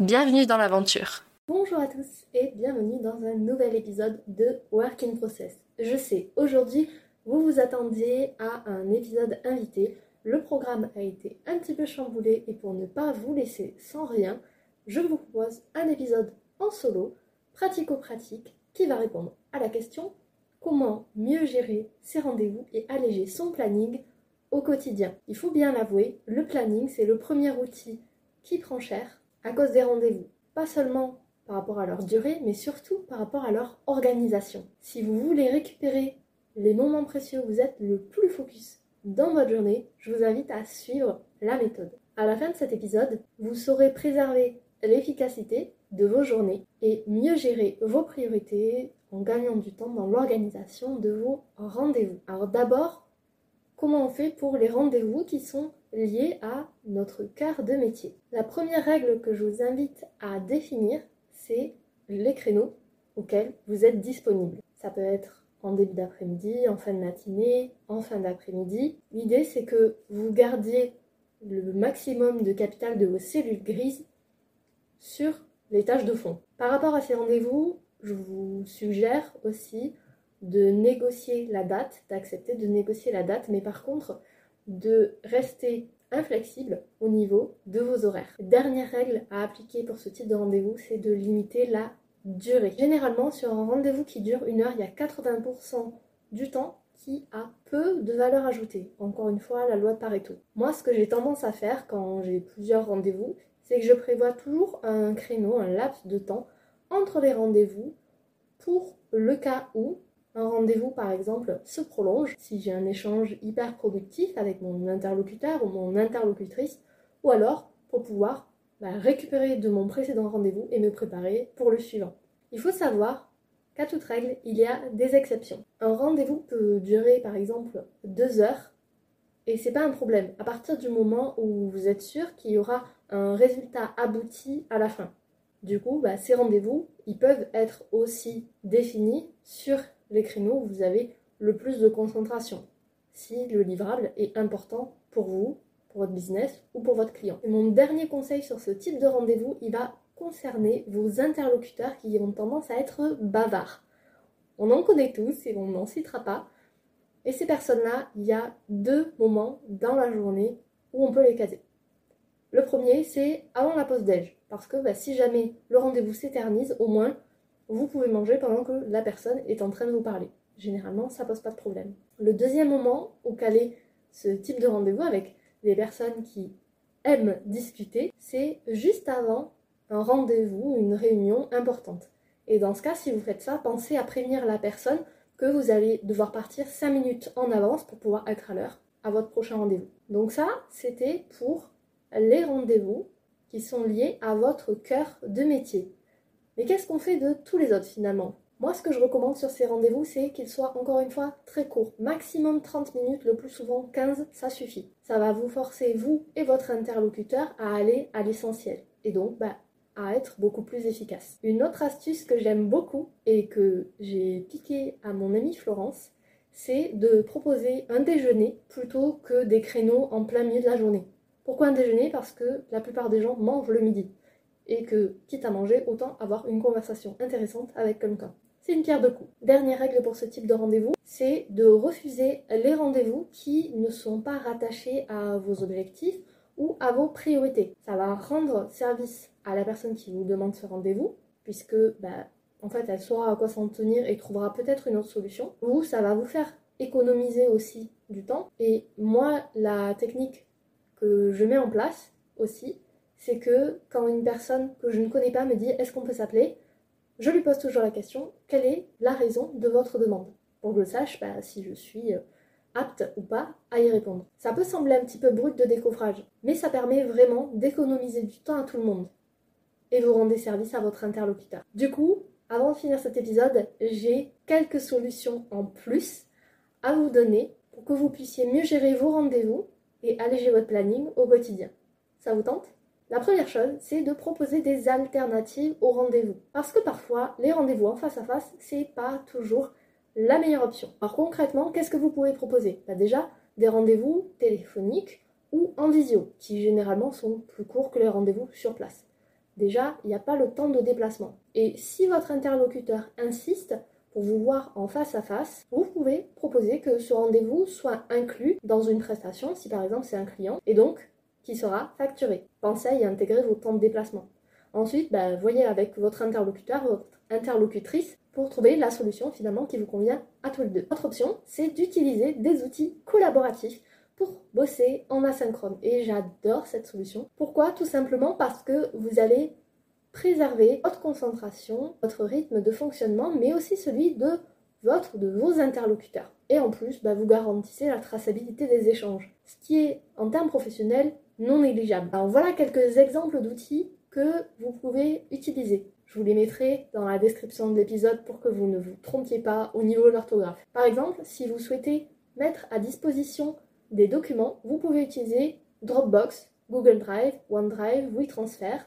Bienvenue dans l'aventure. Bonjour à tous et bienvenue dans un nouvel épisode de Work in Process. Je sais, aujourd'hui, vous vous attendiez à un épisode invité. Le programme a été un petit peu chamboulé et pour ne pas vous laisser sans rien, je vous propose un épisode en solo, pratico-pratique, qui va répondre à la question comment mieux gérer ses rendez-vous et alléger son planning au quotidien. Il faut bien l'avouer, le planning, c'est le premier outil qui prend cher à cause des rendez-vous. Pas seulement par rapport à leur durée, mais surtout par rapport à leur organisation. Si vous voulez récupérer les moments précieux où vous êtes le plus focus dans votre journée, je vous invite à suivre la méthode. À la fin de cet épisode, vous saurez préserver l'efficacité de vos journées et mieux gérer vos priorités en gagnant du temps dans l'organisation de vos rendez-vous. Alors d'abord, comment on fait pour les rendez-vous qui sont liées à notre cœur de métier. La première règle que je vous invite à définir, c'est les créneaux auxquels vous êtes disponible. Ça peut être en début d'après-midi, en fin de matinée, en fin d'après-midi. L'idée, c'est que vous gardiez le maximum de capital de vos cellules grises sur les tâches de fond. Par rapport à ces rendez-vous, je vous suggère aussi de négocier la date, d'accepter de négocier la date, mais par contre, de rester inflexible au niveau de vos horaires. Dernière règle à appliquer pour ce type de rendez-vous, c'est de limiter la durée. Généralement, sur un rendez-vous qui dure une heure, il y a 80% du temps qui a peu de valeur ajoutée. Encore une fois, la loi de Pareto. Moi, ce que j'ai tendance à faire quand j'ai plusieurs rendez-vous, c'est que je prévois toujours un créneau, un laps de temps entre les rendez-vous pour le cas où un rendez-vous, par exemple, se prolonge si j'ai un échange hyper productif avec mon interlocuteur ou mon interlocutrice, ou alors pour pouvoir bah, récupérer de mon précédent rendez-vous et me préparer pour le suivant. Il faut savoir qu'à toute règle, il y a des exceptions. Un rendez-vous peut durer par exemple deux heures et c'est pas un problème à partir du moment où vous êtes sûr qu'il y aura un résultat abouti à la fin. Du coup, bah, ces rendez-vous, ils peuvent être aussi définis sur les créneaux où vous avez le plus de concentration, si le livrable est important pour vous, pour votre business ou pour votre client. Et mon dernier conseil sur ce type de rendez-vous, il va concerner vos interlocuteurs qui ont tendance à être bavards. On en connaît tous et on n'en citera pas. Et ces personnes-là, il y a deux moments dans la journée où on peut les caser. Le premier, c'est avant la pause déj. Parce que bah, si jamais le rendez-vous s'éternise, au moins vous pouvez manger pendant que la personne est en train de vous parler. Généralement, ça pose pas de problème. Le deuxième moment où caler ce type de rendez-vous avec des personnes qui aiment discuter, c'est juste avant un rendez-vous, une réunion importante. Et dans ce cas, si vous faites ça, pensez à prévenir la personne que vous allez devoir partir 5 minutes en avance pour pouvoir être à l'heure à votre prochain rendez-vous. Donc ça, c'était pour les rendez-vous qui sont liés à votre cœur de métier. Mais qu'est-ce qu'on fait de tous les autres finalement? Moi, ce que je recommande sur ces rendez-vous, c'est qu'ils soient encore une fois très courts. Maximum 30 minutes, le plus souvent 15, ça suffit. Ça va vous forcer, vous et votre interlocuteur, à aller à l'essentiel. Et donc, bah, à être beaucoup plus efficace. Une autre astuce que j'aime beaucoup et que j'ai piqué à mon amie Florence, c'est de proposer un déjeuner plutôt que des créneaux en plein milieu de la journée. Pourquoi un déjeuner? Parce que la plupart des gens mangent le midi et que, quitte à manger, autant avoir une conversation intéressante avec quelqu'un. C'est une pierre de coups. Dernière règle pour ce type de rendez-vous, c'est de refuser les rendez-vous qui ne sont pas rattachés à vos objectifs ou à vos priorités. Ça va rendre service à la personne qui vous demande ce rendez-vous, puisque bah, en fait elle saura à quoi s'en tenir et trouvera peut-être une autre solution. Ou ça va vous faire économiser aussi du temps. Et moi, la technique que je mets en place aussi, c'est que quand une personne que je ne connais pas me dit est-ce qu'on peut s'appeler, je lui pose toujours la question quelle est la raison de votre demande? Pour que je sache bah, si je suis euh, apte ou pas à y répondre. Ça peut sembler un petit peu brut de décoffrage, mais ça permet vraiment d'économiser du temps à tout le monde. et vous rendez service à votre interlocuteur. Du coup, avant de finir cet épisode, j'ai quelques solutions en plus à vous donner pour que vous puissiez mieux gérer vos rendez-vous et alléger votre planning au quotidien. Ça vous tente? La première chose, c'est de proposer des alternatives aux rendez-vous. Parce que parfois, les rendez-vous en face à face, c'est pas toujours la meilleure option. Alors concrètement, qu'est-ce que vous pouvez proposer? Bah Déjà, des rendez-vous téléphoniques ou en visio, qui généralement sont plus courts que les rendez-vous sur place. Déjà, il n'y a pas le temps de déplacement. Et si votre interlocuteur insiste pour vous voir en face à face, vous pouvez proposer que ce rendez-vous soit inclus dans une prestation, si par exemple c'est un client, et donc qui sera facturé. Pensez à y intégrer vos temps de déplacement. Ensuite, bah, voyez avec votre interlocuteur, votre interlocutrice, pour trouver la solution finalement qui vous convient à tous les deux. Autre option, c'est d'utiliser des outils collaboratifs pour bosser en asynchrone. Et j'adore cette solution. Pourquoi? Tout simplement parce que vous allez préserver votre concentration, votre rythme de fonctionnement, mais aussi celui de votre, de vos interlocuteurs. Et en plus, bah, vous garantissez la traçabilité des échanges, ce qui est en termes professionnels non négligeable. Alors voilà quelques exemples d'outils que vous pouvez utiliser. Je vous les mettrai dans la description de l'épisode pour que vous ne vous trompiez pas au niveau de l'orthographe. Par exemple, si vous souhaitez mettre à disposition des documents, vous pouvez utiliser Dropbox, Google Drive, OneDrive, WeTransfer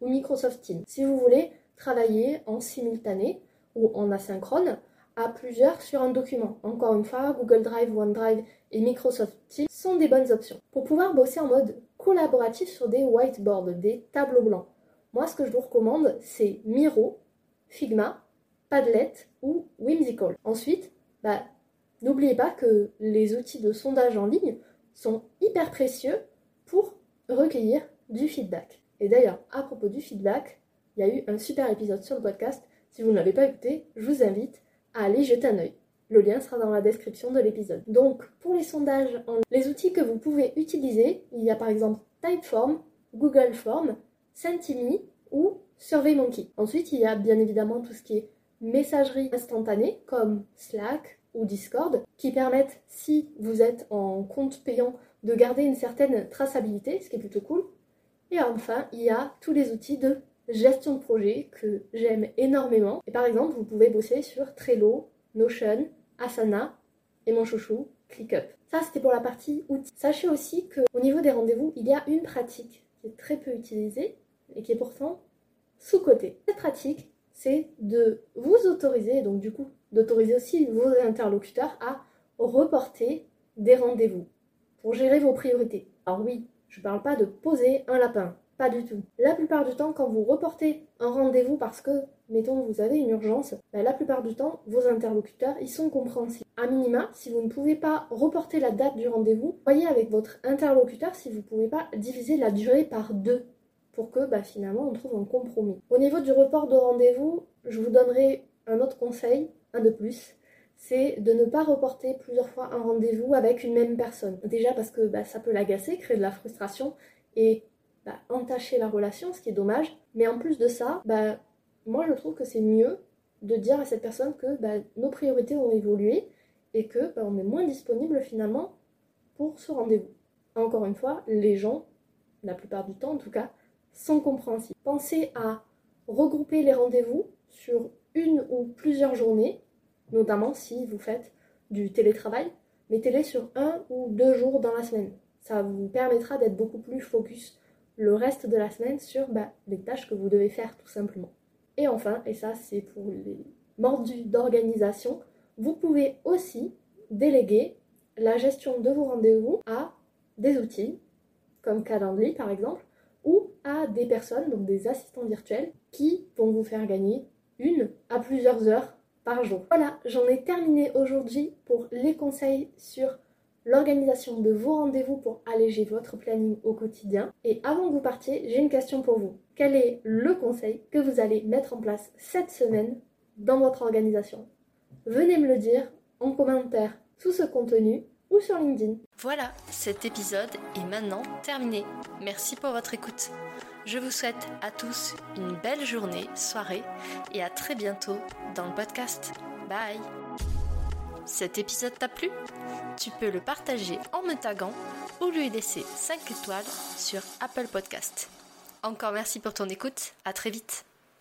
ou Microsoft Teams. Si vous voulez travailler en simultané ou en asynchrone à plusieurs sur un document. Encore une fois, Google Drive, OneDrive et Microsoft Teams sont des bonnes options. Pour pouvoir bosser en mode collaboratif sur des whiteboards, des tableaux blancs, moi ce que je vous recommande c'est Miro, Figma, Padlet ou Whimsical. Ensuite, bah, N'oubliez pas que les outils de sondage en ligne sont hyper précieux pour recueillir du feedback. Et d'ailleurs, à propos du feedback, il y a eu un super épisode sur le podcast. Si vous ne l'avez pas écouté, je vous invite à aller jeter un œil. Le lien sera dans la description de l'épisode. Donc, pour les sondages, les outils que vous pouvez utiliser, il y a par exemple Typeform, Google Form, Sentimi ou SurveyMonkey. Ensuite, il y a bien évidemment tout ce qui est messagerie instantanée comme Slack, ou Discord qui permettent, si vous êtes en compte payant, de garder une certaine traçabilité, ce qui est plutôt cool. Et enfin, il y a tous les outils de gestion de projet que j'aime énormément. Et par exemple, vous pouvez bosser sur Trello, Notion, Asana et mon chouchou, ClickUp. Ça, c'était pour la partie outils. Sachez aussi qu'au niveau des rendez-vous, il y a une pratique qui est très peu utilisée et qui est pourtant sous-cotée. Cette pratique, c'est de vous autoriser, donc du coup d'autoriser aussi vos interlocuteurs à reporter des rendez-vous pour gérer vos priorités. Alors oui, je ne parle pas de poser un lapin, pas du tout. La plupart du temps, quand vous reportez un rendez-vous parce que, mettons, vous avez une urgence, ben, la plupart du temps, vos interlocuteurs, ils sont compréhensifs. À minima, si vous ne pouvez pas reporter la date du rendez-vous, voyez avec votre interlocuteur si vous ne pouvez pas diviser la durée par deux pour que bah, finalement on trouve un compromis. Au niveau du report de rendez-vous, je vous donnerai un autre conseil de plus, c'est de ne pas reporter plusieurs fois un rendez-vous avec une même personne. Déjà parce que bah, ça peut l'agacer, créer de la frustration et bah, entacher la relation, ce qui est dommage. Mais en plus de ça, bah, moi je trouve que c'est mieux de dire à cette personne que nos priorités ont évolué et que on est moins disponible finalement pour ce rendez-vous. Encore une fois, les gens, la plupart du temps en tout cas, sont compréhensifs. Pensez à regrouper les rendez-vous sur une ou plusieurs journées notamment si vous faites du télétravail, mettez-les sur un ou deux jours dans la semaine. Ça vous permettra d'être beaucoup plus focus le reste de la semaine sur bah, les tâches que vous devez faire tout simplement. Et enfin, et ça c'est pour les mordus d'organisation, vous pouvez aussi déléguer la gestion de vos rendez-vous à des outils comme Calendly par exemple ou à des personnes, donc des assistants virtuels, qui vont vous faire gagner une à plusieurs heures jour. Voilà, j'en ai terminé aujourd'hui pour les conseils sur l'organisation de vos rendez-vous pour alléger votre planning au quotidien. Et avant que vous partiez, j'ai une question pour vous. Quel est le conseil que vous allez mettre en place cette semaine dans votre organisation? Venez me le dire en commentaire sous ce contenu ou sur LinkedIn. Voilà, cet épisode est maintenant terminé. Merci pour votre écoute. Je vous souhaite à tous une belle journée, soirée et à très bientôt dans le podcast. Bye Cet épisode t'a plu? Tu peux le partager en me taguant ou lui laisser 5 étoiles sur Apple Podcast. Encore merci pour ton écoute, à très vite.